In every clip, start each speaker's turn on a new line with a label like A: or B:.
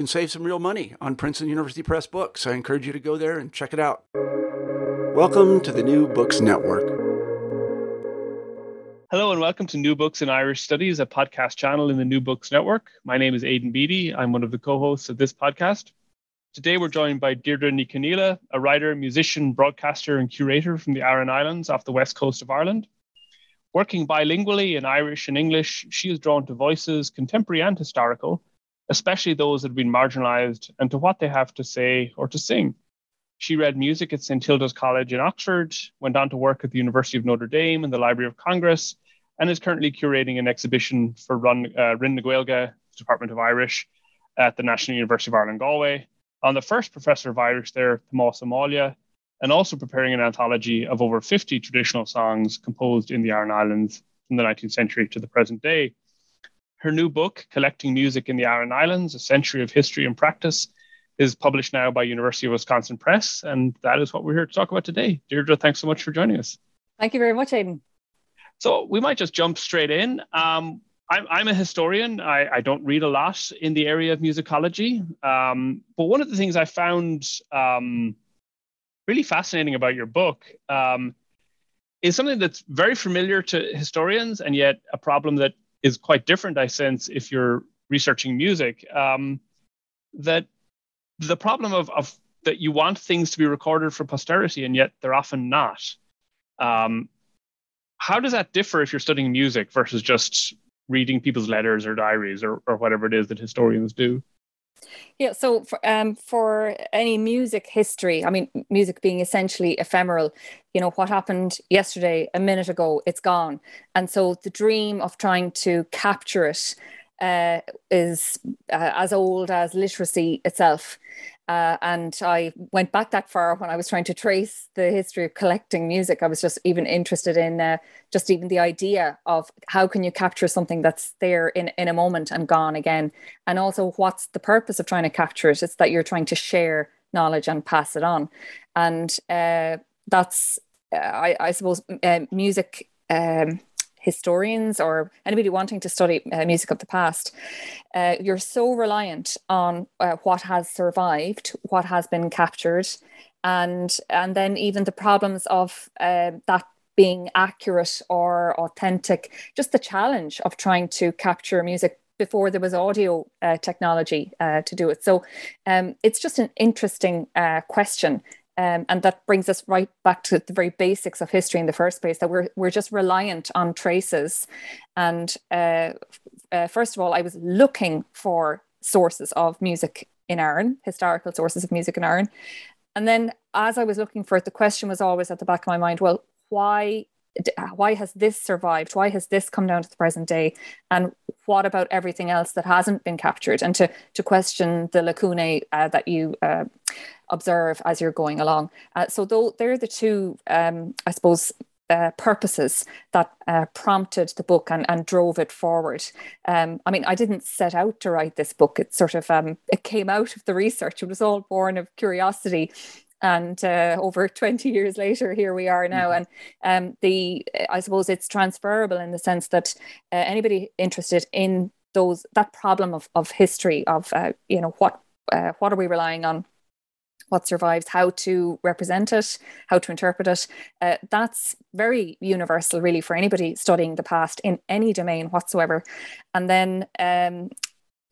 A: can save some real money on Princeton University Press books. I encourage you to go there and check it out. Welcome to the New Books Network.
B: Hello and welcome to New Books in Irish Studies, a podcast channel in the New Books Network. My name is Aidan Beatty. I'm one of the co-hosts of this podcast. Today we're joined by Deirdre Chonghaile, a writer, musician, broadcaster, and curator from the Aran Islands off the west coast of Ireland. Working bilingually in Irish and English, she is drawn to voices, contemporary and historical, especially those that have been marginalized, and to what they have to say or to sing. She read music at St. Hilda's College in Oxford, went on to work at the University of Notre Dame and the Library of Congress, and is currently curating an exhibition for Run, uh, Rin na Department of Irish, at the National University of Ireland, Galway. On the first professor of Irish there, Tomás Ó Máille, and also preparing an anthology of over 50 traditional songs composed in the Aran Islands from the 19th century to the present day. Her new book, Collecting Music in the Aran Islands, A Century of History and Practice, is published now by University of Wisconsin Press, and that is what we're here to talk about today. Deirdre, thanks so much for joining us.
C: Thank you very much, Aidan.
B: So we might just jump straight in. Um, I'm, I'm, a historian. I, I, don't read a lot in the area of musicology, um, but one of the things I found um, really fascinating about your book um, is something that's very familiar to historians, and yet a problem that is quite different, I sense, if you're researching music. Um, that the problem of, of that you want things to be recorded for posterity and yet they're often not. Um, how does that differ if you're studying music versus just reading people's letters or diaries or, or whatever it is that historians do?
C: Yeah, so for, um, for any music history, I mean, music being essentially ephemeral, you know, what happened yesterday, a minute ago, it's gone. And so the dream of trying to capture it uh, is uh, as old as literacy itself. Uh, and I went back that far when I was trying to trace the history of collecting music. I was just even interested in uh, just even the idea of how can you capture something that's there in, in a moment and gone again. And also, what's the purpose of trying to capture it? It's that you're trying to share knowledge and pass it on. And uh, that's, uh, I, I, suppose, music. Um, historians or anybody wanting to study uh, music of the past, uh, you're so reliant on uh, what has survived, what has been captured, and and then even the problems of uh, that being accurate or authentic. Just the challenge of trying to capture music before there was audio uh, technology uh, to do it. So um, it's just an interesting question um, and that brings us right back to the very basics of history in the first place that we're, we're just reliant on traces. And uh, uh, first of all, I was looking for sources of music in Aran, historical sources of music in Aran. And then as I was looking for it, the question was always at the back of my mind well, why why has this survived? Why has this come down to the present day? And what about everything else that hasn't been captured? And to to question the lacunae uh, that you uh, observe as you're going along. Uh, so though they're the two, um, I suppose, uh, purposes that uh, prompted the book and, and drove it forward. Um, I mean, I didn't set out to write this book. It sort of um, it came out of the research. It was all born of curiosity and uh, over 20 years later here we are now mm-hmm. and um, the i suppose it's transferable in the sense that uh, anybody interested in those that problem of, of history of uh, you know what uh, what are we relying on what survives, how to represent it, how to interpret it. Uh, that's very universal, really, for anybody studying the past in any domain whatsoever. And then um,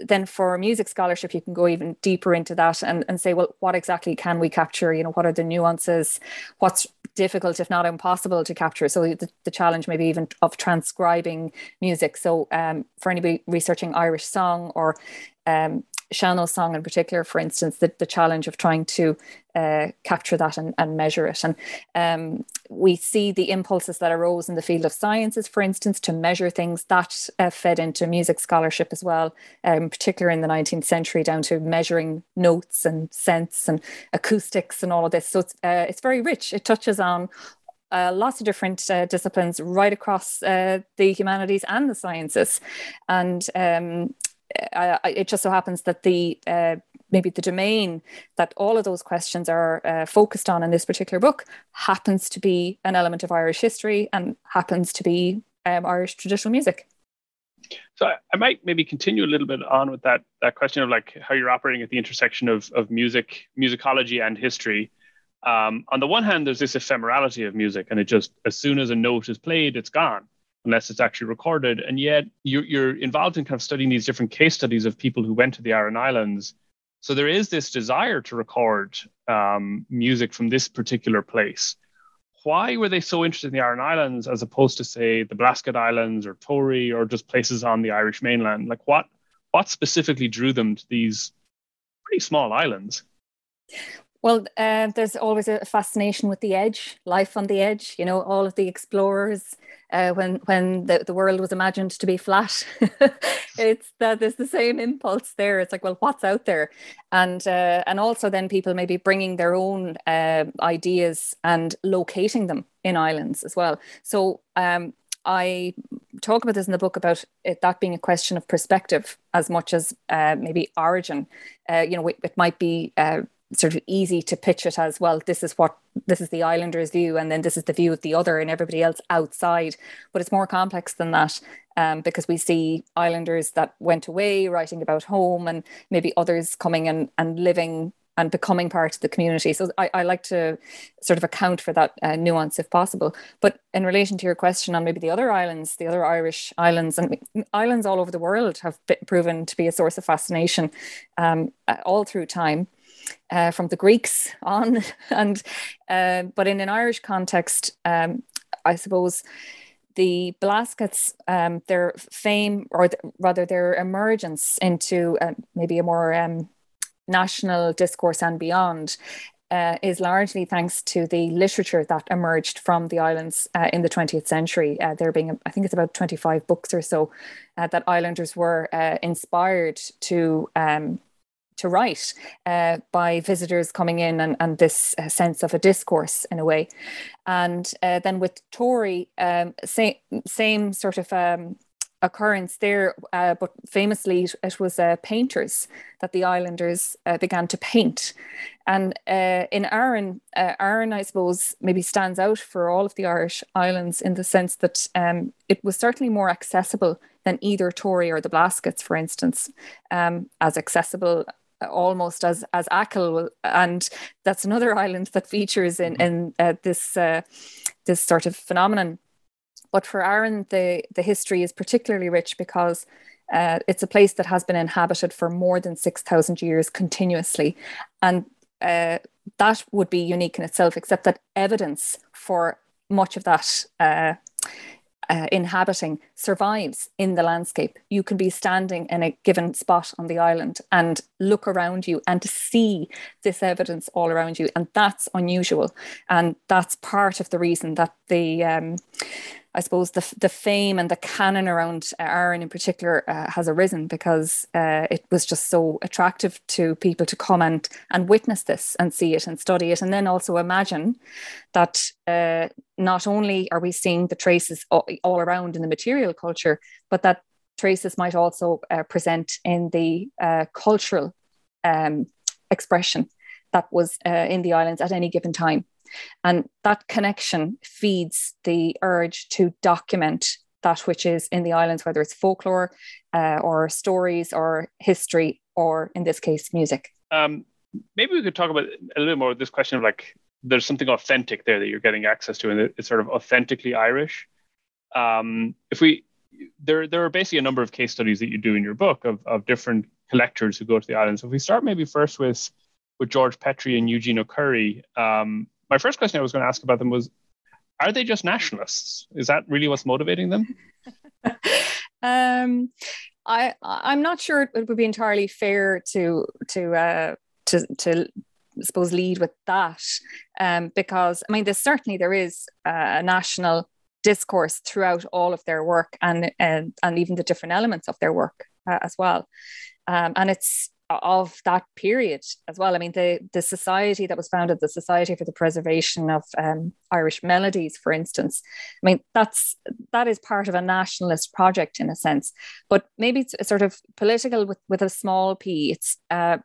C: then for music scholarship, you can go even deeper into that and, and say, well, what exactly can we capture? You know, what are the nuances? What's difficult, if not impossible, to capture? So the, the challenge maybe even of transcribing music. So um, for anybody researching Irish song or um, Sean-Nós song in particular, for instance, the, the challenge of trying to uh, capture that and, and measure it. And um, we see the impulses that arose in the field of sciences, for instance, to measure things that uh, fed into music scholarship as well, um, particularly in the 19th century, down to measuring notes and sense and acoustics and all of this. So it's, uh, it's very rich. It touches on uh, lots of different uh, disciplines right across uh, the humanities and the sciences. And um, It just so happens that the uh, maybe the domain that all of those questions are uh, focused on in this particular book happens to be an element of Irish history and happens to be um, Irish traditional music.
B: So I, I, might maybe continue a little bit on with that that question of like how you're operating at the intersection of of music, musicology, and history. Um, on the one hand, there's this ephemerality of music, and it just as soon as a note is played, it's gone unless it's actually recorded. And yet you're, you're involved in kind of studying these different case studies of people who went to the Aran Islands. So there is this desire to record um, music from this particular place. Why were they so interested in the Aran Islands as opposed to, say, the Blasket Islands or Tory or just places on the Irish mainland? Like what what specifically drew them to these pretty small islands?
C: Well, uh, there's always a fascination with the edge, life on the edge. You know, all of the explorers uh, when when the, the world was imagined to be flat. it's that there's the same impulse there. It's like, well, what's out there, and uh, and also then people maybe bringing their own uh, ideas and locating them in islands as well. So um, I talk about this in the book about it, that being a question of perspective as much as uh, maybe origin. Uh, you know, it, it might be sort of easy to pitch it as well this is what this is the islanders view and then this is the view of the other and everybody else outside but it's more complex than that um, because we see islanders that went away writing about home and maybe others coming and, and living and becoming part of the community. So I, I like to sort of account for that uh, nuance if possible. But in relation to your question on maybe the other islands, the other Irish islands, and islands all over the world have been proven to be a source of fascination um, all through time uh, from the Greeks on, and uh, but in an Irish context, um, I suppose the Blaskets, um, their fame, or th- rather their emergence into uh, maybe a more um, national discourse and beyond, uh, is largely thanks to the literature that emerged from the islands uh, in the 20th century. Uh, there being, I think it's about 25 books or so uh, that islanders were uh, inspired to um, to write uh, by visitors coming in and, and this uh, sense of a discourse in a way. And uh, then with Tory, um, same, same sort of um, occurrence there, uh, but famously it was uh, painters that the islanders uh, began to paint. And in Aran, Aran, I suppose, maybe stands out for all of the Irish islands in the sense that um, it was certainly more accessible than either Tory or the Blaskets, for instance, um, as accessible almost as as Achill, and that's another island that features in mm-hmm. in uh, this uh, this sort of phenomenon. But for Aran, the the history is particularly rich because uh, it's a place that has been inhabited for more than six thousand years continuously, and uh, that would be unique in itself. Except that evidence for much of that uh, inhabiting survives in the landscape. You can be standing in a given spot on the island and look around you and see this evidence all around you. And that's unusual. And that's part of the reason that the um, I suppose the the fame and the canon around Aran in particular uh, has arisen because uh, it was just so attractive to people to come and and witness this and see it and study it, and then also imagine that uh, not only are we seeing the traces all, around in the material culture, but that traces might also uh, present in the uh, cultural um, expression that was uh, in the islands at any given time. And that connection feeds the urge to document that which is in the islands, whether it's folklore uh, or stories or history, or in this case, music. Um,
B: maybe we could talk about a little more this question of like there's something authentic there that you're getting access to, and it's sort of authentically Irish. Um, if we there there are basically a number of case studies that you do in your book of, of different collectors who go to the islands. If we start maybe first with with George Petrie and Eugene O'Curry, um, my first question I was going to ask about them was, are they just nationalists? Is that really what's motivating them?
C: um, I I'm not sure it would be entirely fair to to uh, to to suppose lead with that um, because I mean there's certainly there is a national discourse throughout all of their work and and, and even the different elements of their work uh, as well um, and it's of that period as well. I mean, the the society that was founded, the Society for the Preservation of um, Irish Melodies, for instance. I mean, that's that is part of a nationalist project in a sense, but maybe it's sort of political with with a small p. It's uh,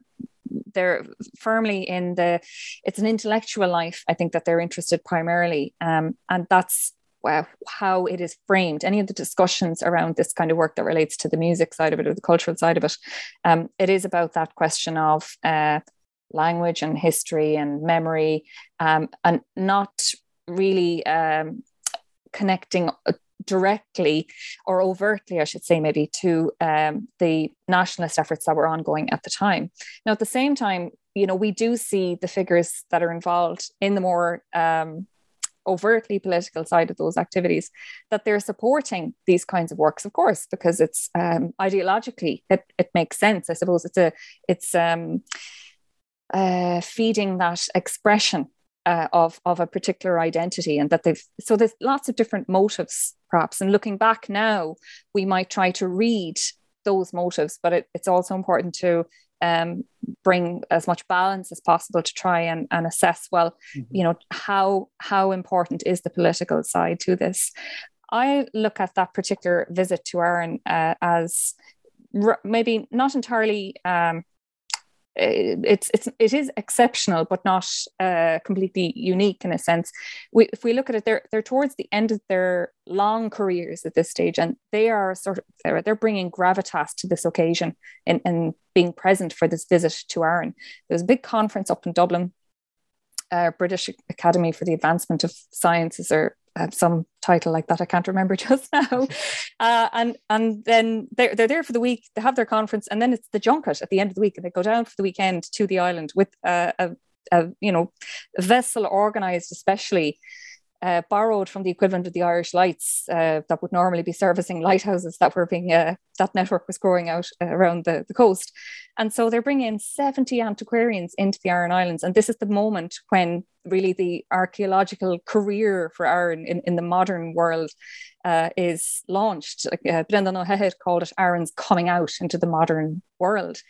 C: they're firmly in the it's an intellectual life. I think that they're interested primarily, um, and that's uh, how it is framed, any of the discussions around this kind of work that relates to the music side of it or the cultural side of it, um, it is about that question of uh, language and history and memory, um, and not really um, connecting uh, directly or overtly, I should say, maybe to um, the nationalist efforts that were ongoing at the time. Now, at the same time, you know, we do see the figures that are involved in the more um, overtly political side of those activities that they're supporting these kinds of works of course because it's um, ideologically it, it makes sense. I suppose it's a it's um, uh, feeding that expression uh, of of a particular identity and that they've so there's lots of different motives perhaps. And looking back now we might try to read those motives but it, it's also important to um, bring as much balance as possible to try and, and assess well mm-hmm. you know how how important is the political side to this i look at that particular visit to Aran uh, as r- maybe not entirely um, it's it's it is exceptional, but not uh, completely unique in a sense. We, if we look at it, they're they're towards the end of their long careers at this stage, and they are sort of they're, they're bringing gravitas to this occasion and and being present for this visit to Aran. There was a big conference up in Dublin, uh, British Academy for the Advancement of Sciences, or uh, some title like that. I can't remember just now. Uh, and and then they're, they're there for the week. They have their conference, and then it's the junket at the end of the week, and they go down for the weekend to the island with a, a, a you know a vessel organized especially uh, borrowed from the equivalent of the Irish Lights uh, that would normally be servicing lighthouses that were being uh, that network was growing out uh, around the, the coast, and so they're bringing in seventy antiquarians into the Aran Islands, and this is the moment when really the archaeological career for Aran in, in the modern world uh, is launched. Uh, Brendan O'Head called it Aran's coming out into the modern world.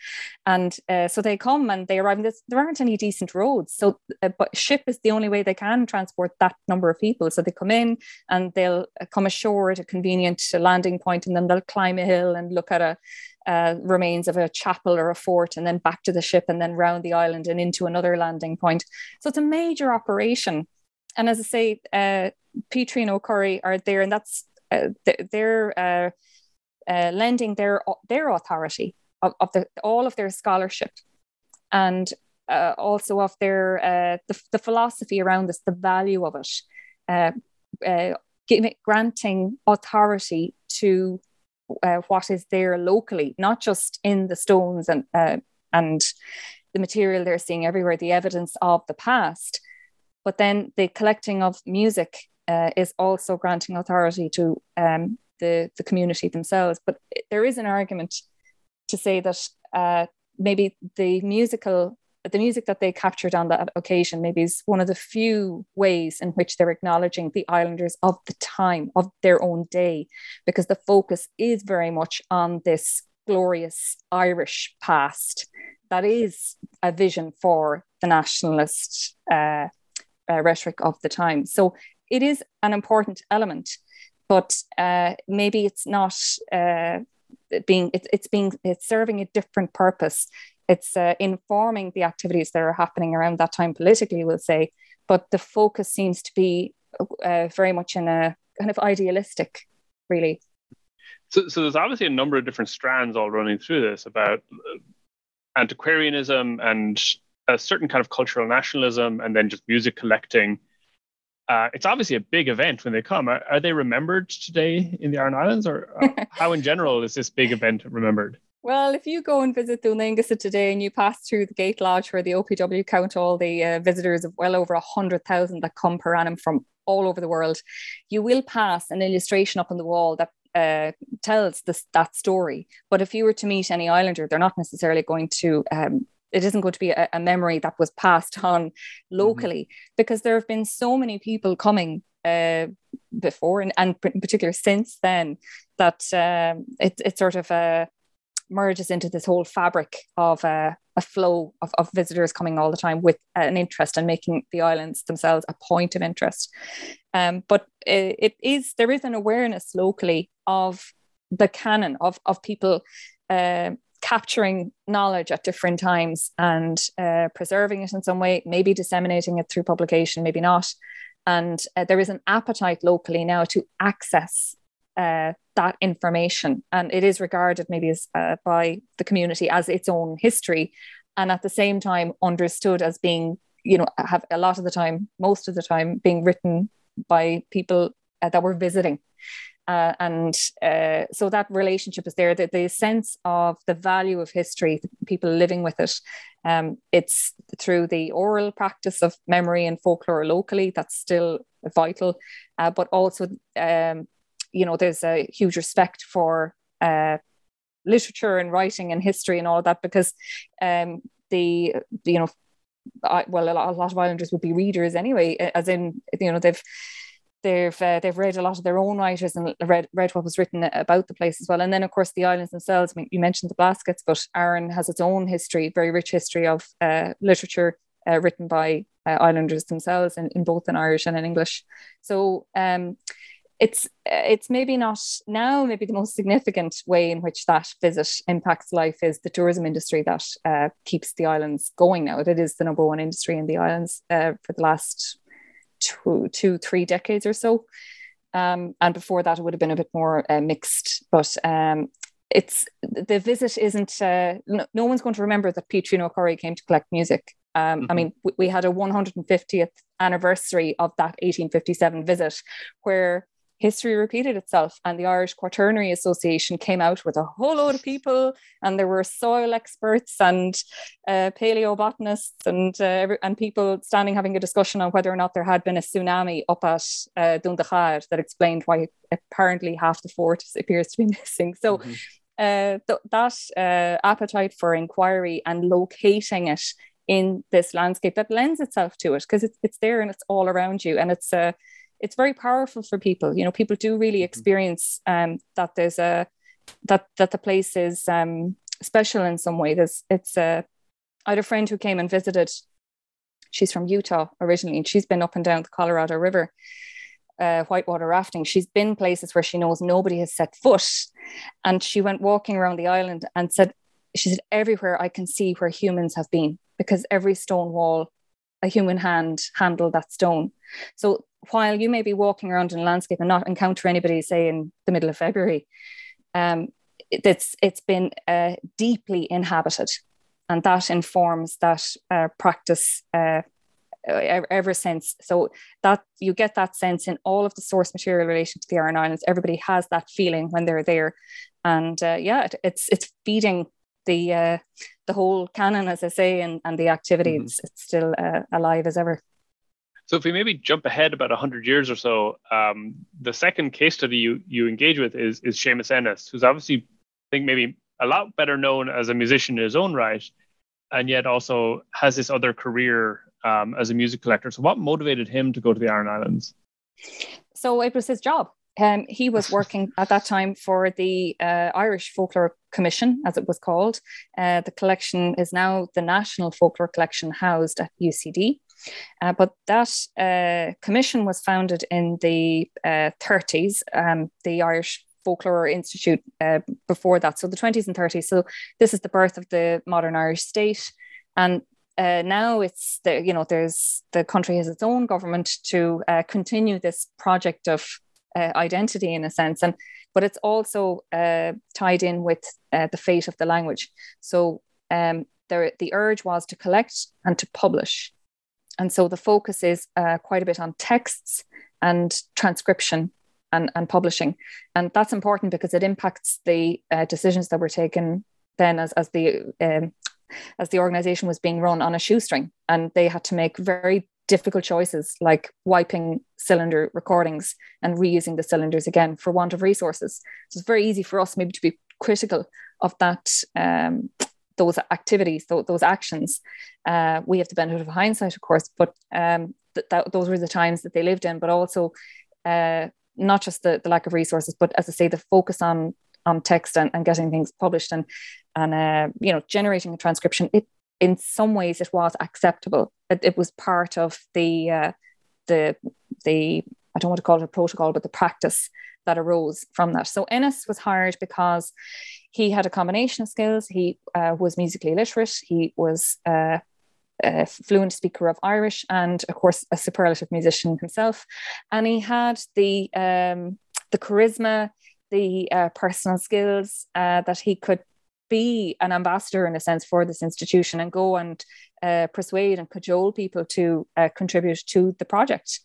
C: And uh, so they come and they arrive. And there aren't any decent roads. So, uh, but ship is the only way they can transport that number of people. So they come in and they'll uh, come ashore at a convenient landing point and then they'll climb a hill and look at a, uh, remains of a chapel or a fort, and then back to the ship, and then round the island and into another landing point. So it's a major operation. And as I say, uh, Petrie and O'Curry are there, and that's uh, they're uh, uh, lending their their authority of, of the, all of their scholarship, and uh, also of their uh, the, the philosophy around this, the value of it, giving granting authority to what is there locally, not just in the stones and and the material they're seeing everywhere, the evidence of the past, but then the collecting of music uh, is also granting authority to um, the, the community themselves. But there is an argument to say that uh, maybe the musical the music that they captured on that occasion maybe is one of the few ways in which they're acknowledging the islanders of the time of their own day because the focus is very much on this glorious irish past that is a vision for the nationalist uh, uh, rhetoric of the time. So it is an important element, but uh, maybe it's not uh, being it, it's being it's serving a different purpose it's uh, informing the activities that are happening around that time politically, we'll say, but the focus seems to be uh, very much in a kind of idealistic, really.
B: So, so there's obviously a number of different strands all running through this about uh, antiquarianism and a certain kind of cultural nationalism, and then just music collecting. Uh, it's obviously a big event when they come. Are, are they remembered today in the Aran Islands, or uh, how in general is this big event remembered?
C: Well, if you go and visit Dún Aonghasa today and you pass through the gate lodge where the OPW count all the uh, visitors of well over 100,000 that come per annum from all over the world, you will pass an illustration up on the wall that uh, tells this, that story. But if you were to meet any Islander, they're not necessarily going to. Um, it isn't going to be a, a, memory that was passed on locally mm-hmm. because there have been so many people coming uh, before and, and in particular since then that um, it, it's sort of a merges into this whole fabric of uh, a flow of, of visitors coming all the time with an interest and in making the islands themselves a point of interest. Um, but it, it is there is an awareness locally of the canon of of people uh, capturing knowledge at different times and uh, preserving it in some way, maybe disseminating it through publication, maybe not. And uh, there is an appetite locally now to access uh, that information, and it is regarded maybe as uh, by the community as its own history, and at the same time understood as being, you know, have a lot of the time, most of the time, being written by people uh, that were visiting. Uh, and uh, so that relationship is there. The, the sense of the value of history, people living with it. Um, it's through the oral practice of memory and folklore locally that's still vital, uh, but also um, you know there's a huge respect for uh, literature and writing and history and all that because um, the you know I, well a lot, a lot of islanders would be readers anyway as in you know they've they've uh, they've read a lot of their own writers and read read what was written about the place as well. And then of course the islands themselves. I mean, you mentioned the Blaskets, but Aran has its own history, very rich history of uh, literature uh, written by uh, islanders themselves, in, in both in Irish and in English. So um, it's it's maybe not now maybe the most significant way in which that visit impacts life is the tourism industry that uh, keeps the islands going now it is the number one industry in the islands uh, for the last two two three decades or so um, and before that it would have been a bit more uh, mixed but um, it's the visit isn't uh, no, no, one's going to remember that Petrie and O'Curry came to collect music um, mm-hmm. I mean, we, we, had a 150th anniversary of that 1857 visit, where history repeated itself and the Irish Quaternary Association came out with a whole load of people and there were soil experts and uh, paleobotanists and uh, and people standing having a discussion on whether or not there had been a tsunami up at uh, Dún Dúchathair that explained why apparently half the fort appears to be missing. So mm-hmm. uh, th- that uh, appetite for inquiry and locating it in this landscape that lends itself to it because it's, it's there and it's all around you and it's a uh, it's very powerful for people. You know, people do really mm-hmm. experience um, that there's a that that the place is um, special in some way. There's it's a I had a friend who came and visited. She's from Utah originally, and she's been up and down the Colorado River, uh, whitewater rafting. She's been places where she knows nobody has set foot, and she went walking around the island and said, "She said everywhere I can see where humans have been because every stone wall, a human hand handled that stone." So while you may be walking around in a landscape and not encounter anybody, say in the middle of February, um, it's it's been uh, deeply inhabited, and that informs that uh, practice uh, ever since. So that you get that sense in all of the source material relation to the Aran Islands. Everybody has that feeling when they're there, and uh, yeah, it, it's it's feeding the uh, the whole canon, as I say, and and the activity. Mm-hmm. It's, it's still uh, alive as ever.
B: So if we maybe jump ahead about 100 years or so, um, the second case study you, you engage with is, is Seamus Ennis, who's obviously, I think, maybe a lot better known as a musician in his own right, and yet also has this other career um, as a music collector. So what motivated him to go to the Aran Islands?
C: So it was his job. Um, he was working at that time for the uh, Irish Folklore Commission, as it was called. Uh, the collection is now the National Folklore Collection housed at UCD. Uh, but that uh, commission was founded in the uh, 30s. Um, the Irish folklore institute uh, before that. So the 20s and 30s. So this is the birth of the modern Irish state. And uh, now it's the you know there's the country has its own government to uh, continue this project of identity in a sense and but it's also tied in with the fate of the language so um, there, the urge was to collect and to publish and so the focus is uh, quite a bit on texts and transcription and, and publishing. And that's important because it impacts the decisions that were taken then as, as the um, as the organization was being run on a shoestring. And they had to make very difficult choices like wiping cylinder recordings and reusing the cylinders again for want of resources. So it's very easy for us maybe to be critical of that um, those activities those, those actions uh, we have the benefit of hindsight of course but um, th- those were the times that they lived in but also uh, not just the, the lack of resources but as i say the focus on on text and, and getting things published and and uh, you know generating a transcription it in some ways it was acceptable. It, it was part of the uh, the the I don't want to call it a protocol but the practice that arose from that. So Ennis was hired because he had a combination of skills. He uh, was musically literate. He was uh, a fluent speaker of Irish and of course a superlative musician himself. And he had the um, the charisma the uh, personal skills uh, that he could be an ambassador in a sense for this institution and go and uh, persuade and cajole people to uh, contribute to the project,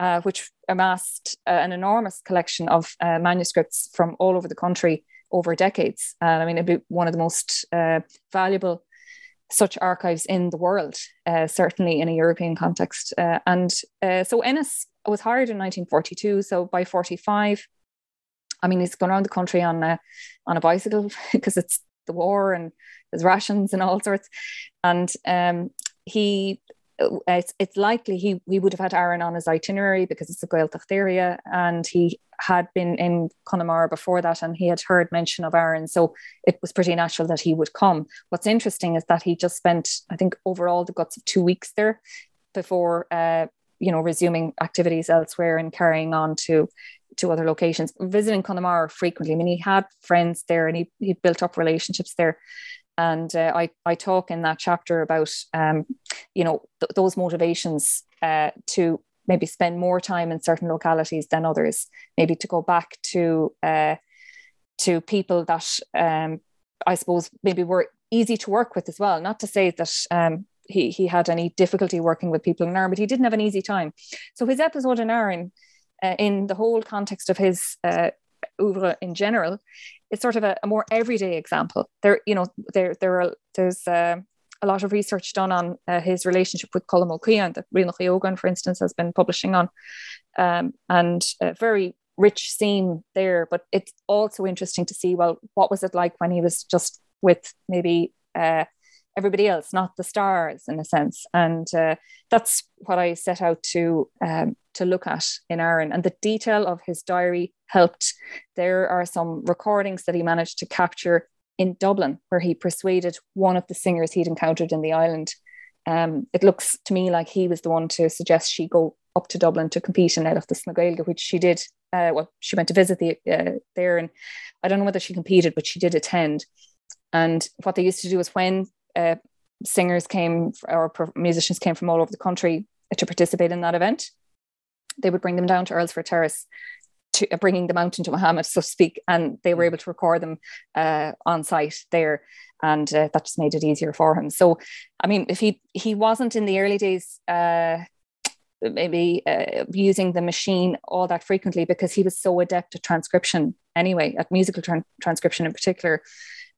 C: uh, which amassed uh, an enormous collection of uh, manuscripts from all over the country over decades. I mean, it'd be one of the most uh, valuable such archives in the world, certainly in a European context. and so Ennis was hired in 1942. So by 45, I mean, he's gone around the country on a on a bicycle because it's the war and there's rations and all sorts. And um, he, it's, it's likely he, he would have had Aran on his itinerary because it's a Gaeltacht area and he had been in Connemara before that and he had heard mention of Aran. So it was pretty natural that he would come. What's interesting is that he just spent, I think, overall the guts of two weeks there before, uh, you know, resuming activities elsewhere and carrying on to to other locations, visiting Connemara frequently. I mean, he had friends there and he, he built up relationships there. And uh, I, I talk in that chapter about, um, you know, th- those motivations uh, to maybe spend more time in certain localities than others, maybe to go back to uh, to people that um, I suppose maybe were easy to work with as well. Not to say that um, he he had any difficulty working with people in Ireland, but he didn't have an easy time. So his episode in Ireland uh, in the whole context of his uh, oeuvre in general, is sort of a, a, more everyday example. There, you know, there there are there's uh, a lot of research done on uh, his relationship with Colm Ó Caodháin that Rian Ogan, for instance, has been publishing on, um, and a very rich seam there. But it's also interesting to see well, what was it like when he was just with maybe uh, everybody else, not the stars, in a sense. And uh, that's what I set out to um, to look at in Aran. And the detail of his diary helped. There are some recordings that he managed to capture in Dublin, where he persuaded one of the singers he'd encountered in the island. Um, it looks to me like he was the one to suggest she go up to Dublin to compete in of the Sna which she did. Uh, well, she went to visit the uh, there, and I don't know whether she competed, but she did attend. And what they used to do was when uh, singers came or musicians came from all over the country to participate in that event. They would bring them down to Earlsfort Terrace, to, uh, bringing the mountain to Muhammad, so to speak, and they were able to record them uh, on site there, and uh, that just made it easier for him. So, I mean, if he he wasn't in the early days. Uh, maybe uh, using the machine all that frequently because he was so adept at transcription anyway at musical tran- transcription in particular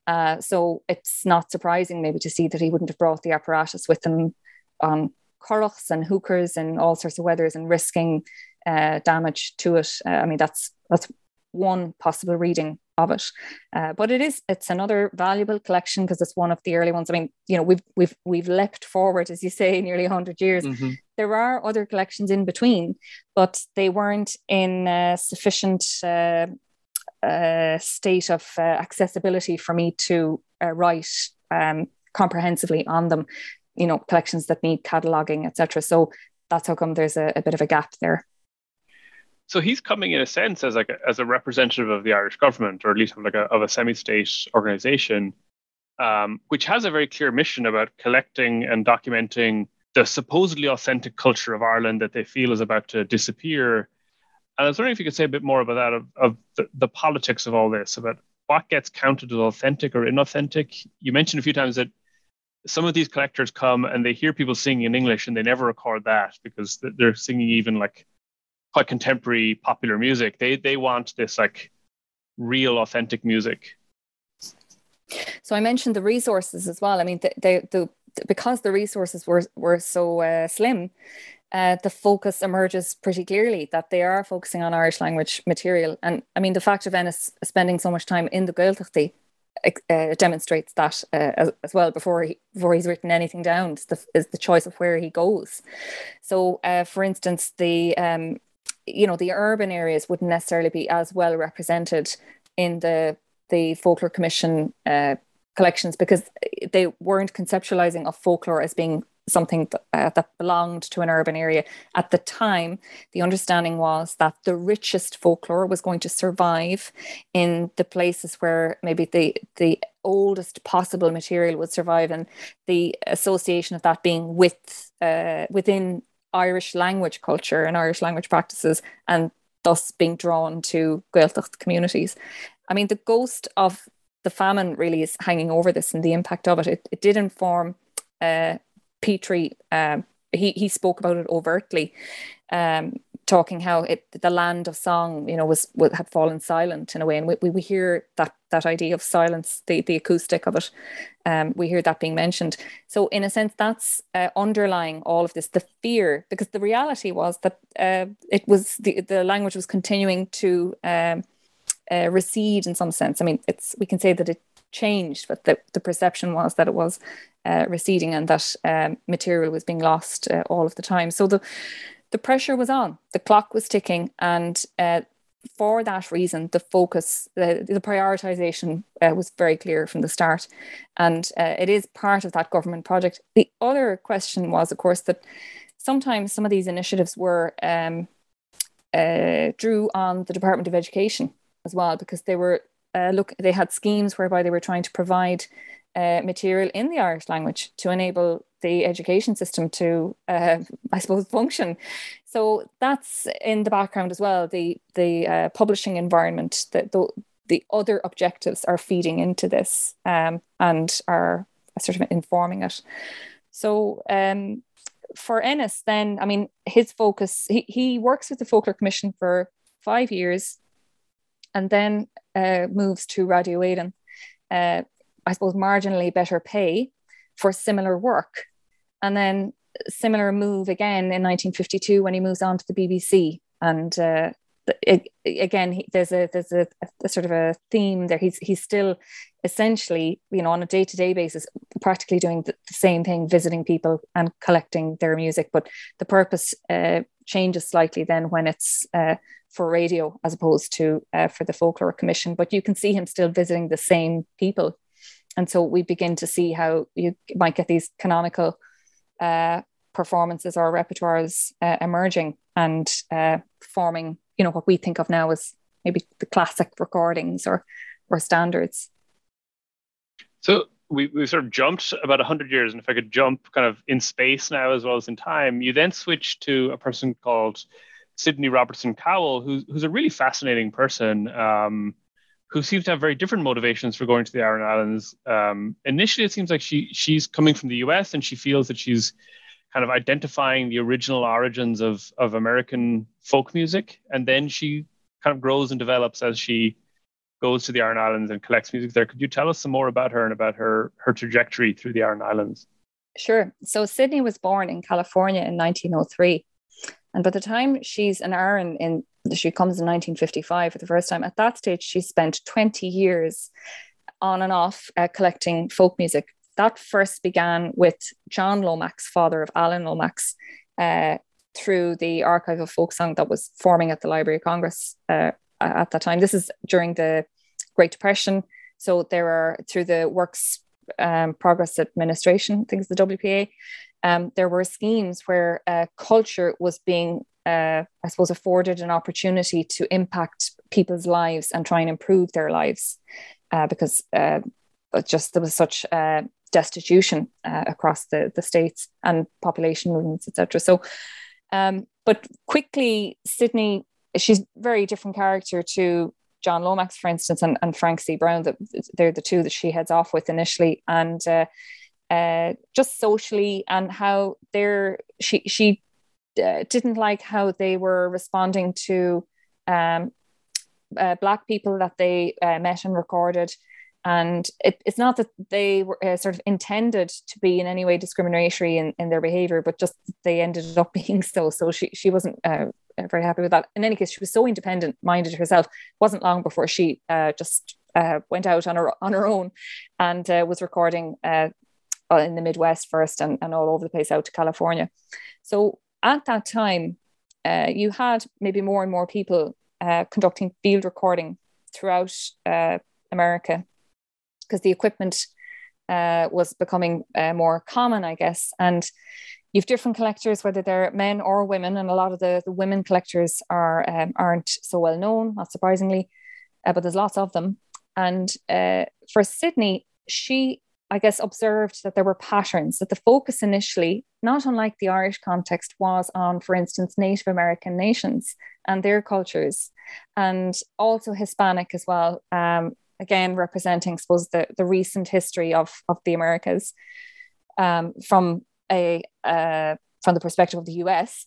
C: uh, so it's not surprising maybe to see that he wouldn't have brought the apparatus with him on curraghs and hookers and all sorts of weathers and risking uh, damage to it. Uh, I mean, that's that's one possible reading of it. Uh, but it is it's another valuable collection because it's one of the early ones. I mean, you know, we've we've we've leapt forward, as you say, nearly hundred years. Mm-hmm. There are other collections in between, but they weren't in sufficient uh, uh, state of uh, accessibility for me to uh, write um, comprehensively on them. You know, collections that need cataloging, etc. So that's how come there's a, a bit of a gap there.
B: So he's coming in a sense as like a, as a representative of the Irish government, or at least of like a, of a semi-state organization, um, which has a very clear mission about collecting and documenting the supposedly authentic culture of Ireland that they feel is about to disappear. And I was wondering if you could say a bit more about that, of, of the, the politics of all this, about what gets counted as authentic or inauthentic. You mentioned a few times that some of these collectors come and they hear people singing in English and they never record that because they're singing even like quite contemporary popular music. They they want this like real authentic music.
C: So I mentioned the resources as well. I mean, the, the, the because the resources were were so uh, slim, uh, the focus emerges pretty clearly that they are focusing on Irish language material. And I mean, the fact of Ennis spending so much time in the Gaeltachtaí uh, demonstrates that uh, as, as, well before he, before he's written anything down is the, is the choice of where he goes. So, uh, for instance, the um, you know the urban areas wouldn't necessarily be as well represented in the the folklore commission uh, collections because they weren't conceptualizing of folklore as being something that, uh, that belonged to an urban area. At the time, the understanding was that the richest folklore was going to survive in the places where maybe the the oldest possible material would survive, and the association of that being with uh, within Irish language culture and Irish language practices, and thus being drawn to Gaeltacht communities. I mean, the ghost of the famine really is hanging over this and the impact of it. It, it did inform uh, Petrie. Um, he he spoke about it overtly, um, talking how it the land of song, you know, was, was had fallen silent in a way, and we, we, hear that that idea of silence, the the acoustic of it, um, we hear that being mentioned. So in a sense, that's uh, underlying all of this, the fear, because the reality was that uh, it was the the language was continuing to. Um, uh, recede in some sense. I mean, it's we can say that it changed, but the, the perception was that it was uh, receding and that um, material was being lost uh, all of the time. So the the pressure was on, the clock was ticking, and uh, for that reason, the focus, the, the prioritization uh, was very clear from the start, and uh, it is part of that government project. The other question was, of course, that sometimes some of these initiatives were um, drew on the Department of Education as well because they were uh, look they had schemes whereby they were trying to provide uh, material in the Irish language to enable the education system to, uh, I suppose, function. So that's in the background as well. The the uh, publishing environment, that the, the other objectives are feeding into this um, and are sort of informing it. So um, for Ennis, then I mean, his focus he he works with the Folklore Commission for five years and then uh, moves to Radio Éireann. Uh, I suppose marginally better pay for similar work. And then similar move again in 1952 when he moves on to the BBC. And uh, it, again, he, there's a there's a, a, sort of a theme there. He's he's still essentially, you know, on a day to day basis, practically doing the, the, same thing, visiting people and collecting their music. But the purpose uh, changes slightly then when it's uh, for radio as opposed to uh, for the folklore commission but you can see him still visiting the same people and so we begin to see how you might get these canonical uh, performances or repertoires uh, emerging and uh, forming you know what we think of now as maybe the classic recordings or or standards.
B: So we, we sort of jumped about 100 years and if i could jump kind of in space now as well as in time you then switch to a person called Sidney Robertson Cowell, who's, who's a really fascinating person. Um, who seems to have very different motivations for going to the Aran Islands. Um, initially, it seems like she she's coming from the US and she feels that she's kind of identifying the original origins of, of American folk music. And then she kind of grows and develops as she goes to the Aran Islands and collects music there. Could you tell us some more about her and about her, her trajectory through the Aran Islands?
C: Sure. So Sidney was born in California in 1903. And by the time she's an Aran in she comes in 1955 for the first time. At that stage, she spent 20 years on and off uh, collecting folk music. That first began with John Lomax, father of Alan Lomax, uh, through the archive of folk song that was forming at the Library of Congress uh, at that time. This is during the Great Depression. So there are through the Works um, Progress Administration, I think it's the WPA, um, there were schemes where uh, culture was being uh, I suppose, afforded an opportunity to impact people's lives and try and improve their lives uh, because uh, just there was such uh, destitution uh, across the, the states and population movements, etc. So, um, but quickly, Sidney, she's very different character to John Lomax, for instance, and, and Frank C. Brown. That they're the two that she heads off with initially, and uh, uh, just socially and how they're she she uh, didn't like how they were responding to um, uh, black people that they uh, met and recorded. And it, it's not that they were uh, sort of intended to be in any way discriminatory in, in their behavior but just they ended up being so so she, she wasn't uh, very happy with that. In any case she was so independent minded herself it wasn't long before she just went out on her on her own and was recording in the midwest first and, and all over the place out to california. So at that time you had maybe more and more people conducting field recording throughout america because the equipment uh, was becoming uh, more common, I guess. And you've different collectors, whether they're men or women, and a lot of the, the women collectors are um, aren't so well known, not surprisingly, uh, but there's lots of them. And uh, for Sidney, she, I guess, observed that there were patterns. That the focus initially, not unlike the Irish context, was on, for instance, Native American nations and their cultures, and also Hispanic as well. Um, again representing, I suppose, the, the recent history of, of the Americas um, from a uh, from the perspective of the US.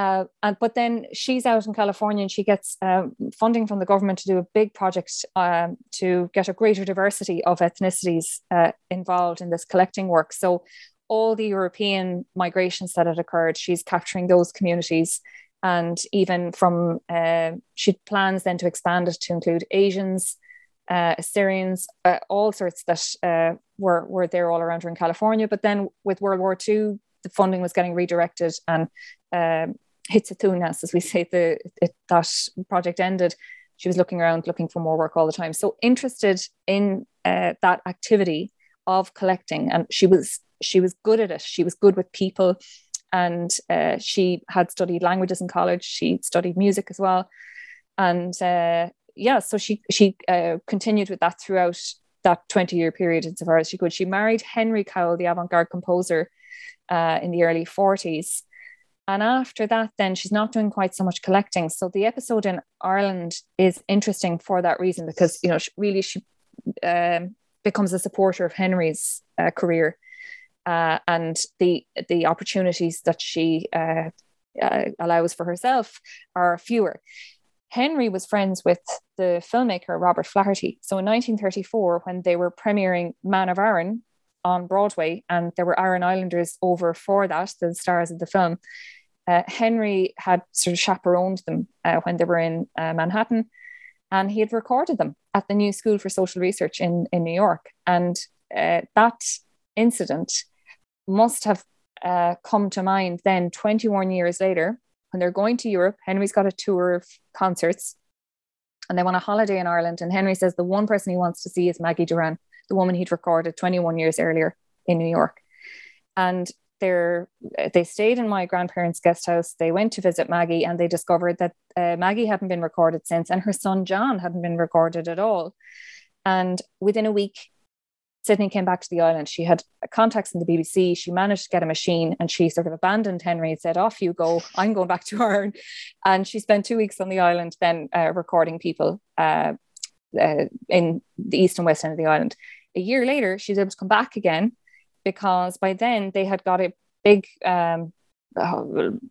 C: Uh, and but then she's out in California and she gets um, funding from the government to do a big project um, to get a greater diversity of ethnicities uh, involved in this collecting work. So all the European migrations that had occurred, she's capturing those communities. And even from, uh, she plans then to expand it to include Asians, uh, Assyrians, uh, all sorts that uh, were were there all around her in California. But then with World War II, the funding was getting redirected and um, Hitsatunas, as we say, the it, that project ended. She was looking around, looking for more work all the time. So interested in uh, that activity of collecting, and she was she was good at it. She was good with people, and uh, she had studied languages in college. She studied music as well, and uh, yeah, so she she uh, continued with that throughout that 20 year period insofar as she could. She married Henry Cowell, the avant garde composer, uh, in the early 40s. And after that, then she's not doing quite so much collecting. So the episode in Ireland is interesting for that reason because, you know, she, really she um, becomes a supporter of Henry's uh, career uh, and the the opportunities that she uh, uh, allows for herself are fewer. Henry was friends with the filmmaker Robert Flaherty. So in 1934, when they were premiering Man of Arran on Broadway, and there were Aran Islanders over for that, the stars of the film, uh, Henry had sort of chaperoned them uh, when they were in uh, Manhattan, and he had recorded them at the New School for Social Research in, in New York. And uh, that incident must have uh, come to mind then 21 years later when they're going to Europe, Henry's got a tour of concerts and they want a holiday in Ireland. And Henry says the one person he wants to see is Maggie Dirrane, the woman he'd recorded 21 years earlier in New York. And they're, they stayed in my grandparents' guest house. They went to visit Maggie and they discovered that uh, Maggie hadn't been recorded since, and her son John hadn't been recorded at all. And within a week, Sidney came back to the island. She had contacts in the BBC. She managed to get a machine and she sort of abandoned Henry and said, Off you go. I'm going back to Ireland. And she spent two weeks on the island then uh, recording people uh, uh, in the east and west end of the island. A year later, she was able to come back again because by then they had got a big, um,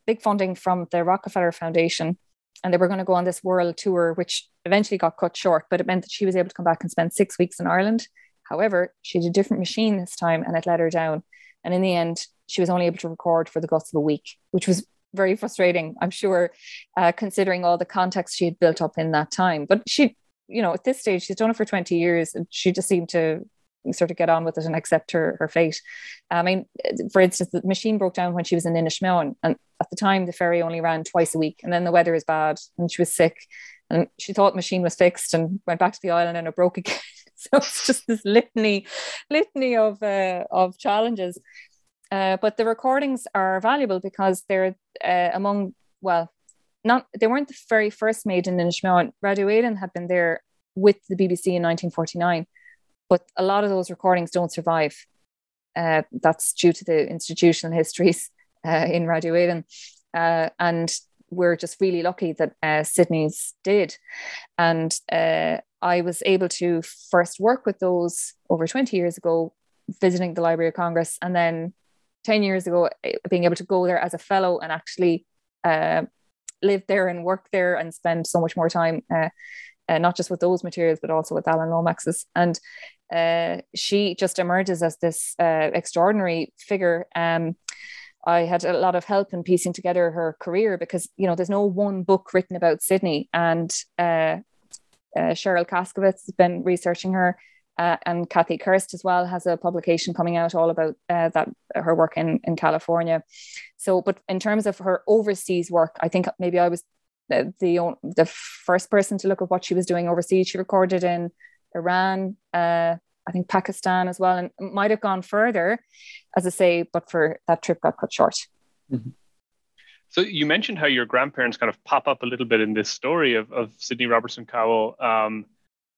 C: big funding from the Rockefeller Foundation and they were going to go on this world tour, which eventually got cut short, but it meant that she was able to come back and spend six weeks in Ireland However, she had a different machine this time and it let her down. And in the end, she was only able to record for the guts of a week, which was very frustrating, I'm sure, uh, considering all the context she had built up in that time. But she, you know, at this stage, she's done it for 20 years and she just seemed to sort of get on with it and accept her, her fate. I mean, for instance, the machine broke down when she was in Inishmillen. And at the time, the ferry only ran twice a week. And then the weather is bad and she was sick. And she thought the machine was fixed and went back to the island and it broke again. so it's just this litany, litany of uh, of challenges. Uh, but the recordings are valuable because they're uh, among well, not they weren't the very first made in Inishmael. Radio Éireann had been there with the BBC in 1949, but a lot of those recordings don't survive. Uh, that's due to the institutional histories uh, in Radio. Uh, and we're just really lucky that uh, Sidney's did. And uh, I was able to first work with those over 20 years ago, visiting the Library of Congress, and then 10 years ago, eh, being able to go there as a fellow and actually uh, live there and work there and spend so much more time. Uh, not just with those materials, but also with Alan Lomax's. And uh, she just emerges as this uh, extraordinary figure. Um, I had a lot of help in piecing together her career because you know there's no one book written about Sidney, and uh, uh, Sheryl Kaskowitz has been researching her, uh, and Kathy Kerst as well has a publication coming out all about that her work in in California. So, but in terms of her overseas work, I think maybe I was the the, the first person to look at what she was doing overseas. She recorded in Iran, uh, I think Pakistan as well, and might have gone further, as I say, but for that trip got cut short. Mm-hmm.
B: So you mentioned how your grandparents kind of pop up a little bit in this story of, of Sidney Robertson Cowell. Um,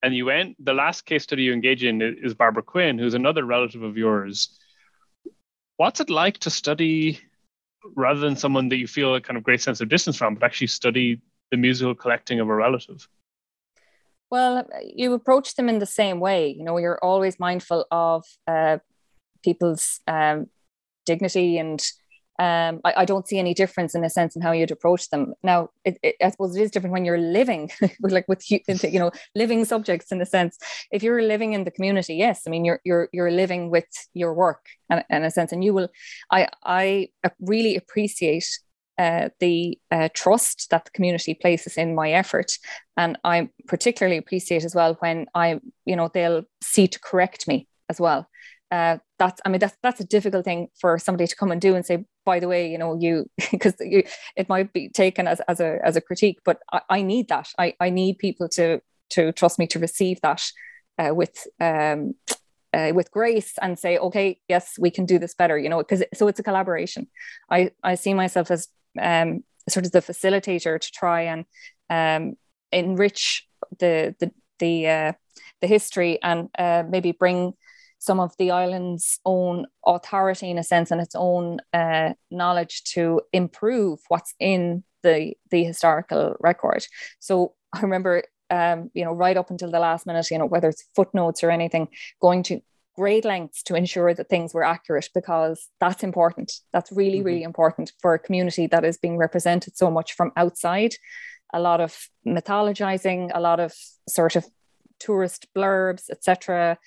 B: and you went, the last case study you engage in is Barbara Quinn, who's another relative of yours. What's it like to study rather than someone that you feel a kind of great sense of distance from, but actually study the musical collecting of a relative?
C: Well, you approach them in the same way. You know, you're always mindful of uh, people's um, dignity and um, I, I, don't see any difference in a sense in how you'd approach them. Now, it, it, I suppose it is different when you're living, with like with you know living subjects in a sense. If you're living in the community, yes, I mean you're you're you're living with your work in, in a sense, and you will. I I really appreciate uh, the uh, trust that the community places in my effort. And I particularly appreciate as well when I, you know, they'll see to correct me as well. Uh, that's, I mean, that's that's a difficult thing for somebody to come and do and say, by the way, you know, you because it might be taken as, as a as a critique, but I, I need that. I, I need people to to trust me to receive that uh, with um, uh, with grace and say, okay, yes, we can do this better, you know, because so it's a collaboration. I, I see myself as um, sort of the facilitator to try and um, enrich the the the, uh, the history and uh, maybe bring some of the island's own authority in a sense and its own uh, knowledge to improve what's in the the historical record. So I remember um, you know, right up until the last minute, you know, whether it's footnotes or anything, going to great lengths to ensure that things were accurate because that's important. That's really, mm-hmm. really important for a community that is being represented so much from outside. A lot of mythologizing, a lot of sort of tourist blurbs, etc.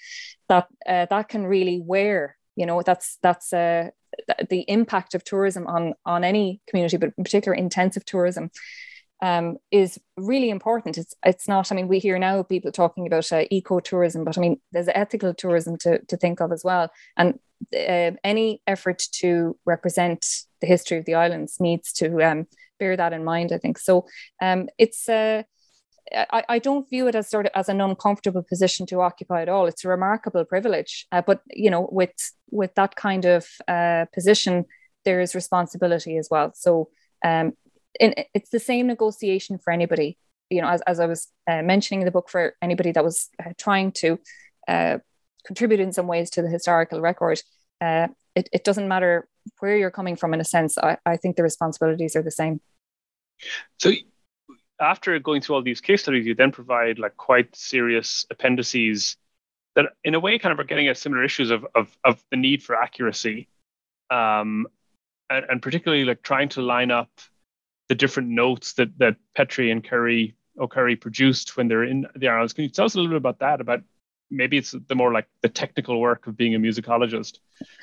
C: That uh, that can really wear. You know, that's that's uh, the impact of tourism on on any community, but in particular intensive tourism um, is really important. It's it's not. I mean, we hear now people talking about uh, eco tourism, but I mean, there's ethical tourism to to think of as well. And uh, any effort to represent the history of the islands needs to um, bear that in mind. I think so. Um, it's. Uh, I, I don't view it as sort of as an uncomfortable position to occupy at all. It's a remarkable privilege, uh, but you know, with with that kind of uh, position, there is responsibility as well. So um, in, it's the same negotiation for anybody you know as, as i was uh, mentioning in the book for anybody that was uh, trying to uh, contribute in some ways to the historical record uh, it, it doesn't matter where you're coming from in a sense I, I think the responsibilities are the same
B: so after going through all these case studies you then provide like quite serious appendices that in a way kind of are getting at similar issues of, of, of the need for accuracy um, and, and particularly like trying to line up the different notes that that Petrie and Curry O'Curry produced when they're in the Islands. Can you tell us a little bit about that? About maybe it's the more like the technical work of being a musicologist.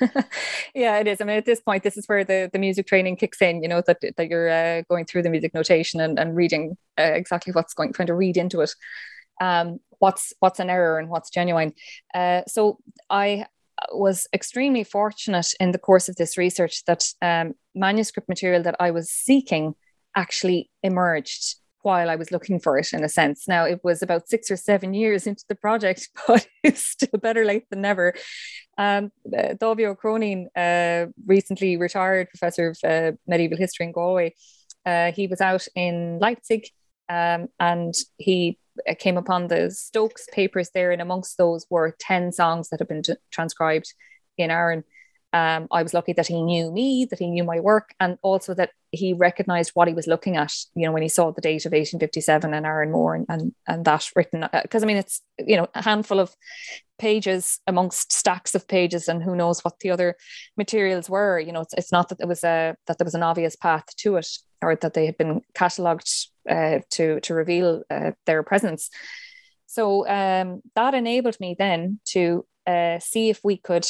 C: yeah, it is. I mean, at this point, this is where the, the music training kicks in. You know that that you're uh, going through the music notation and, and reading uh, exactly what's going, trying to read into it. Um, what's what's an error and what's genuine. Uh, so I was extremely fortunate in the course of this research that um, manuscript material that I was seeking actually emerged while I was looking for it in a sense. Now it was about six or seven years into the project, but it's still better late than never. Um, uh, Dáibhí Ó Cróinín, uh, recently retired professor of uh, medieval history in Galway, Uh, he was out in Leipzig um, and he uh, came upon the Stokes papers there, and amongst those were 10 songs that had been transcribed in Aran. Um, I was lucky that he knew me, that he knew my work, and also that he recognized what he was looking at. You know, when he saw the date of 1857 and Aaron Moore and and, and that written, because uh, I mean, it's you know a handful of pages amongst stacks of pages, and who knows what the other materials were. You know, it's, it's not that there was a that there was an obvious path to it, or that they had been catalogued uh, to to reveal uh, their presence. So um, that enabled me then to uh, see if we could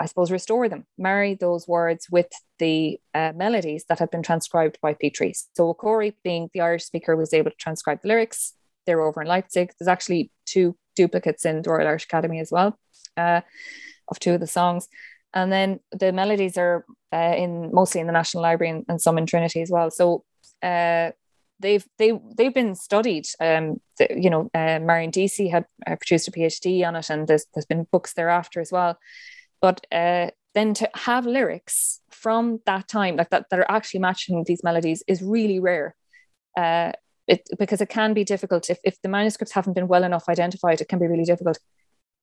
C: I suppose, restore them, marry those words with the uh, melodies that had been transcribed by Petrie. So O'Curry, being the Irish speaker, was able to transcribe the lyrics. They're over in Leipzig. There's actually two duplicates in the Royal Irish Academy as well uh, of two of the songs. And then the melodies are uh, in mostly in the National Library and, and some in Trinity as well. So uh, they've they they've been studied. Um, the, you know, uh, Marion Deasy had uh, produced a PhD on it, and there's there's been books thereafter as well. But uh, then to have lyrics from that time, like that, that are actually matching these melodies, is really rare. Uh, it, because it can be difficult if, if the manuscripts haven't been well enough identified, it can be really difficult.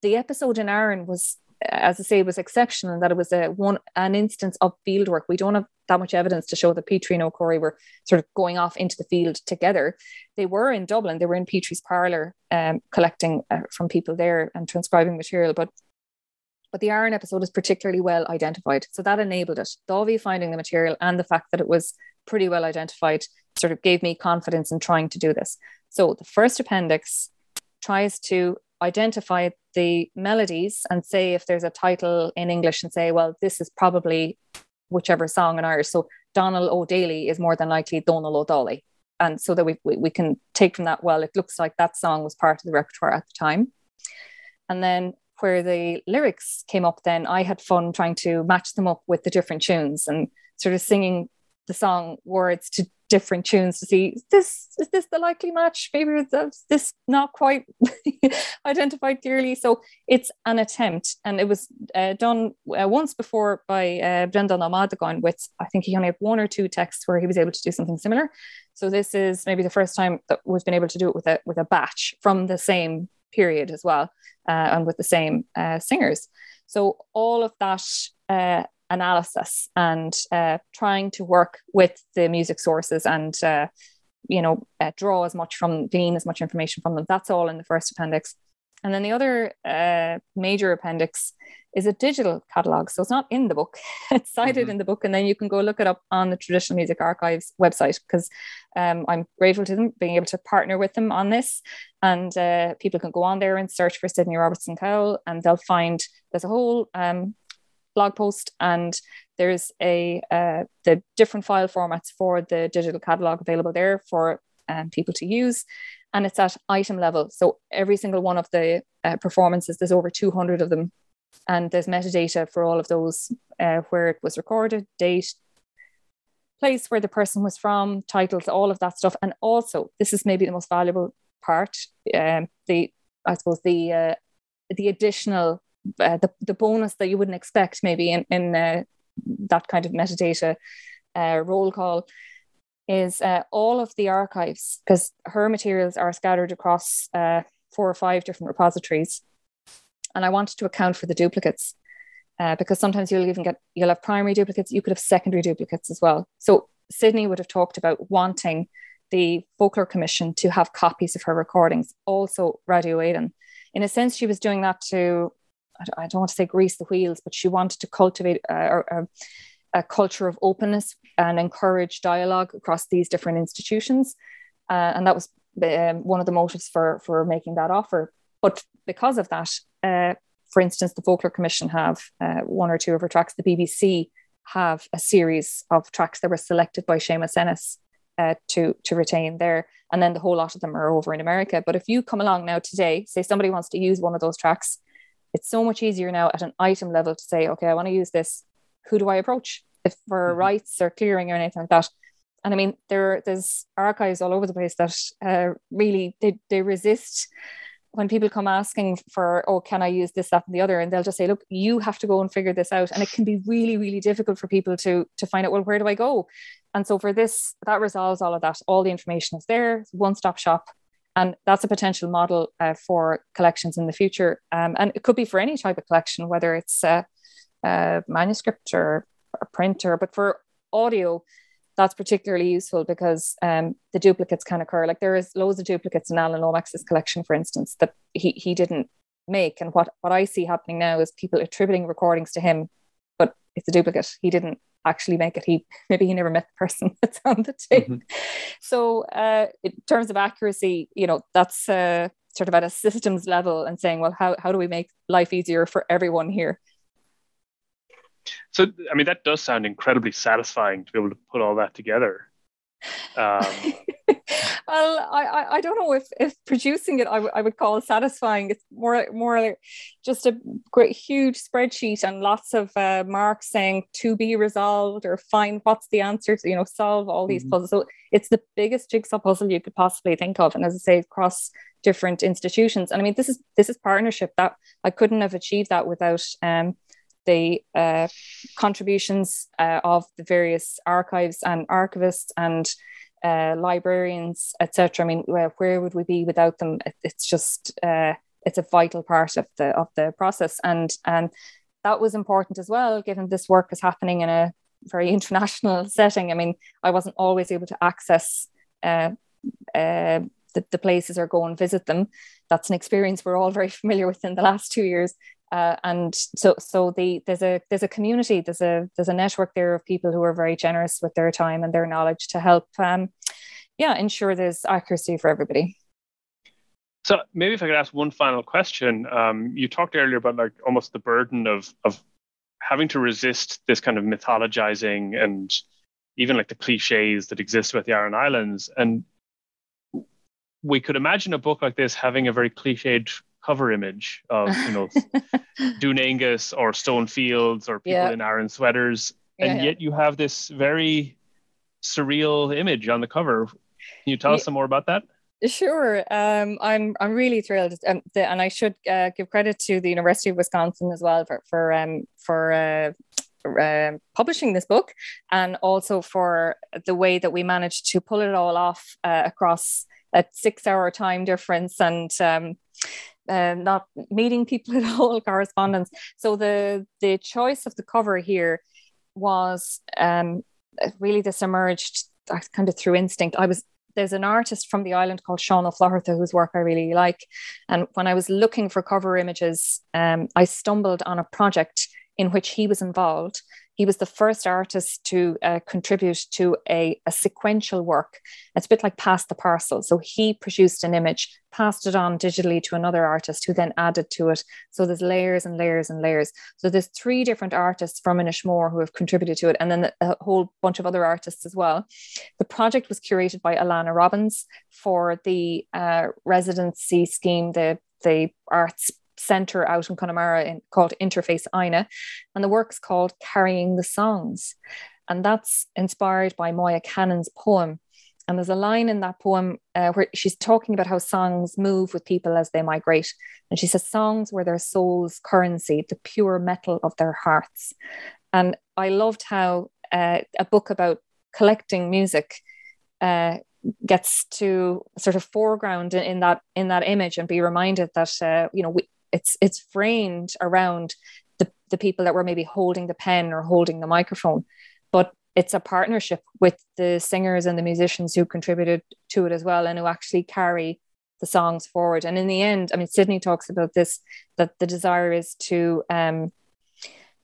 C: The episode in Aran was, as I say, was exceptional in that it was a one an instance of field work. We don't have that much evidence to show that Petrie and O'Curry were sort of going off into the field together. They were in Dublin. They were in Petrie's parlour, um, collecting uh, from people there and transcribing material. But but the Aran episode is particularly well identified. So that enabled it. Dáibhí finding the material and the fact that it was pretty well identified sort of gave me confidence in trying to do this. So the first appendix tries to identify the melodies and say if there's a title in English and say, well, this is probably whichever song in Irish. So Donald O'Daly is more than likely Donald O'Daly. And so that we, we, we can take from that, well, it looks like that song was part of the repertoire at the time. And then where the lyrics came up, then I had fun trying to match them up with the different tunes and sort of singing the song words to different tunes to see is this is this the likely match? Maybe is this not quite identified clearly. So it's an attempt and it was uh, done uh, once before by uh, Breandán Ó Madagáin with I think he only had one or two texts where he was able to do something similar. So this is maybe the first time that we've been able to do it with a with a batch from the same period as well, uh, and with the same uh, singers. So all of that uh, analysis and uh, trying to work with the music sources and uh, you know uh, draw as much from glean as much information from them. That's all in the first appendix. And then the other uh, major appendix is a digital catalog. So it's not in the book, it's cited mm-hmm. in the book. And then you can go look it up on the Traditional Music Archives website because um, I'm grateful to them being able to partner with them on this. And uh, people can go on there and search for Sidney Robertson Cowell and they'll find there's a whole um, blog post and there's a uh, the different file formats for the digital catalog available there for um, people to use and it's at item level. So every single one of the uh, performances, there's over 200 of them, and there's metadata for all of those, uh, where it was recorded, date, place where the person was from, titles, all of that stuff, and also this is maybe the most valuable part. Um, the I suppose the uh, the additional uh, the the bonus that you wouldn't expect maybe in in uh, that kind of metadata uh, roll call is uh, all of the archives, because her materials are scattered across uh, four or five different repositories. And I wanted to account for the duplicates uh, because sometimes you'll even get, you'll have primary duplicates, you could have secondary duplicates as well. So Sidney would have talked about wanting the Folklore Commission to have copies of her recordings, also Radio Éireann. In a sense, she was doing that to, I don't want to say grease the wheels, but she wanted to cultivate uh, or, uh, a culture of openness and encourage dialogue across these different institutions. Uh, and that was um, one of the motives for, for making that offer. But because of that, uh, for instance, the Folklore Commission have uh, one or two of her tracks. The BBC have a series of tracks that were selected by Seamus Ennis uh, to, to retain there. And then the whole lot of them are over in America. But if you come along now today, say somebody wants to use one of those tracks, it's so much easier now at an item level to say, okay, I want to use this who do I approach if for mm-hmm. rights or clearing or anything like that? And I mean, there there's archives all over the place that uh, really they, they resist when people come asking for, oh, can I use this, that, and the other, and they'll just say, look, you have to go and figure this out, and it can be really, really difficult for people to to find out. Well, where do I go? and so for this, that resolves all of that. All the information is there, one stop shop. And that's a potential model uh, for collections in the future. Um, and it could be for any type of collection, whether it's a, a manuscript or a printer. But for audio, that's particularly useful because um, the duplicates can occur. Like there is loads of duplicates in Alan Lomax's collection, for instance, that he, he didn't make. And what, what I see happening now is people attributing recordings to him, but it's a duplicate. He didn't actually make it. He maybe he never met the person that's on the tape. Mm-hmm. So uh, in terms of accuracy, you know, that's uh, sort of at a systems level and saying, well, how how do we make life easier for everyone here?
B: So I mean, that does sound incredibly satisfying to be able to put all that together. Um,
C: well, I, I don't know if, if producing it I, w- I would call satisfying. It's more more like just a great huge spreadsheet and lots of uh, marks saying to be resolved or find what's the answer to you know solve all these mm-hmm. puzzles. So it's the biggest jigsaw puzzle you could possibly think of, and as I say, across different institutions. And I mean, this is this is partnership that I couldn't have achieved that without um, the uh, contributions uh, of the various archives and archivists and uh, librarians, etc. I mean, where, would we be without them? it's just uh, it's a vital part of the of the process, and and that was important as well, given this work is happening in a very international setting. I mean, I wasn't always able to access. Uh, uh, the, the places or go and visit them. That's an experience we're all very familiar with in the last two years. Uh, and so so the there's a there's a community there's a there's a network there of people who are very generous with their time and their knowledge to help um, yeah ensure there's accuracy for everybody.
B: So maybe if i could ask one final question um, you talked earlier about like almost the burden of of having to resist this kind of mythologizing and even like the cliches that exist about the Aran Islands. And we could imagine a book like this having a very cliched cover image of you know Dún Aonghasa or Stone Fields or people yeah. in Aran sweaters, and yeah, yet you have this very surreal image on the cover. Can you tell us some more about that?
C: Sure, um, I'm I'm really thrilled, um, the, and I should uh, give credit to the University of Wisconsin as well for for um, for uh, uh, publishing this book, and also for the way that we managed to pull it all off uh, across a six-hour time difference and um, uh, not meeting people at all, correspondence. So the the choice of the cover here was um, really this emerged kind of through instinct. I was there's an artist from the island called Sean O'Flaherty whose work I really like, and when I was looking for cover images, um, I stumbled on a project in which he was involved he was the first artist to uh, contribute to a, a sequential work. It's a bit like Pass the Parcel. So he produced an image, passed it on digitally to another artist who then added to it. So there's layers and layers and layers. So there's three different artists from Inishmore who have contributed to it, and then a whole bunch of other artists as well. The project was curated by Alana Robbins for the uh, residency scheme, the the arts center out in Connemara in, called Interface Inagh. And the work's called Carrying the Songs. And that's inspired by Moya Cannon's poem. And there's a line in that poem uh, where she's talking about how songs move with people as they migrate. And she says, Songs were their soul's currency, the pure metal of their hearts. And I loved how uh, a book about collecting music uh, gets to sort of foreground in, in, that in that image and be reminded that uh, you know we, it's it's framed around the, the people that were maybe holding the pen or holding the microphone but it's a partnership with the singers and the musicians who contributed to it as well and who actually carry the songs forward. And in the end i mean sidney talks about this that the desire is to um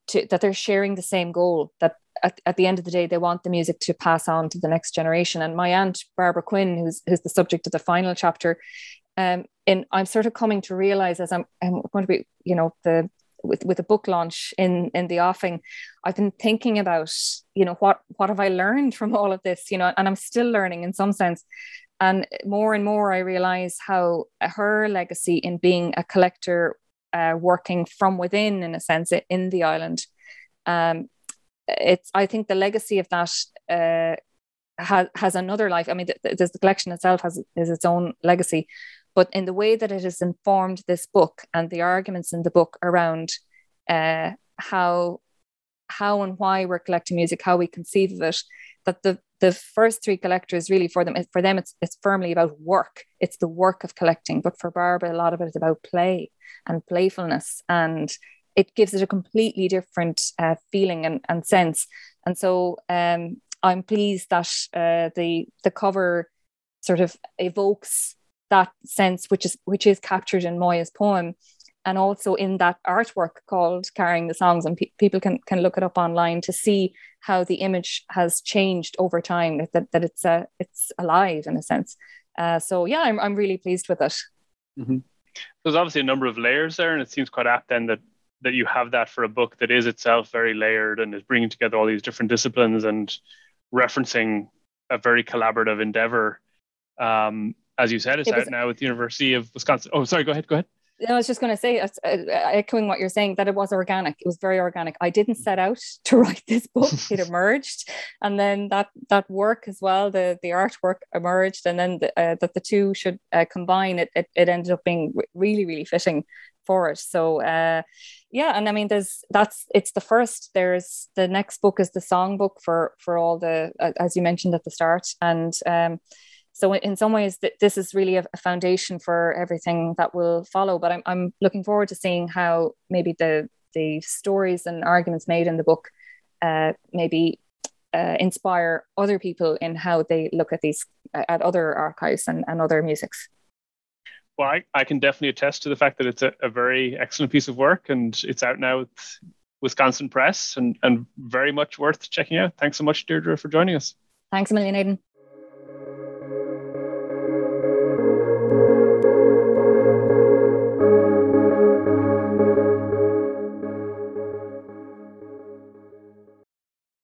C: to that they're sharing the same goal that at, at the end of the day they want the music to pass on to the next generation. And my aunt barbara quinn who's, who's the subject of the final chapter um, and I'm sort of coming to realize as I'm, I'm going to be, you know, the with with a book launch in in the offing, I've been thinking about, you know, what what have I learned from all of this, you know, and I'm still learning in some sense. And more and more, I realize how her legacy in being a collector, uh, working from within, in a sense, in the island, um, it's. I think the legacy of that uh, has has another life. I mean, the collection itself has is its own legacy, but in the way that it has informed this book and the arguments in the book around uh, how how and why we're collecting music, how we conceive of it, that the the first three collectors really for them for them it's it's firmly about work. It's the work of collecting. But for barbara a lot of it is about play and playfulness. And it gives it a completely different uh, feeling and, and sense. And so um, i'm pleased that uh, the the cover sort of evokes that sense which is which is captured in moya's poem and also in that artwork called carrying the songs. And pe- people can can look it up online to see how the image has changed over time that, that it's uh, it's alive in a sense. Uh, so yeah I'm, I'm really pleased with it.
B: Mm-hmm. there's obviously a number of layers there and it seems quite apt then that that you have that for a book that is itself very layered and is bringing together all these different disciplines and referencing a very collaborative endeavor. Um, as you said it's was, out now with the university of wisconsin oh sorry go ahead go ahead
C: I was just going to say, uh, uh, echoing what you're saying, that it was organic. It was very organic. I didn't set out to write this book; it emerged, and then that that work as well, the the artwork emerged, and then the, uh, that the two should uh, combine. It, it it ended up being really really fitting for it. So uh, yeah, and I mean, there's that's it's the first. There's the next book is the song book for for all the uh, as you mentioned at the start, and um, so in some ways this is really a, foundation for everything that will follow but I'm, I'm looking forward to seeing how maybe the the stories and arguments made in the book uh, maybe uh, inspire other people in how they look at these at other archives and, and other musics.
B: Well I, I can definitely attest to the fact that it's a, a very excellent piece of work and it's out now with wisconsin press and, and very much worth checking out. Thanks so much deirdre for joining us.
C: Thanks a million aidan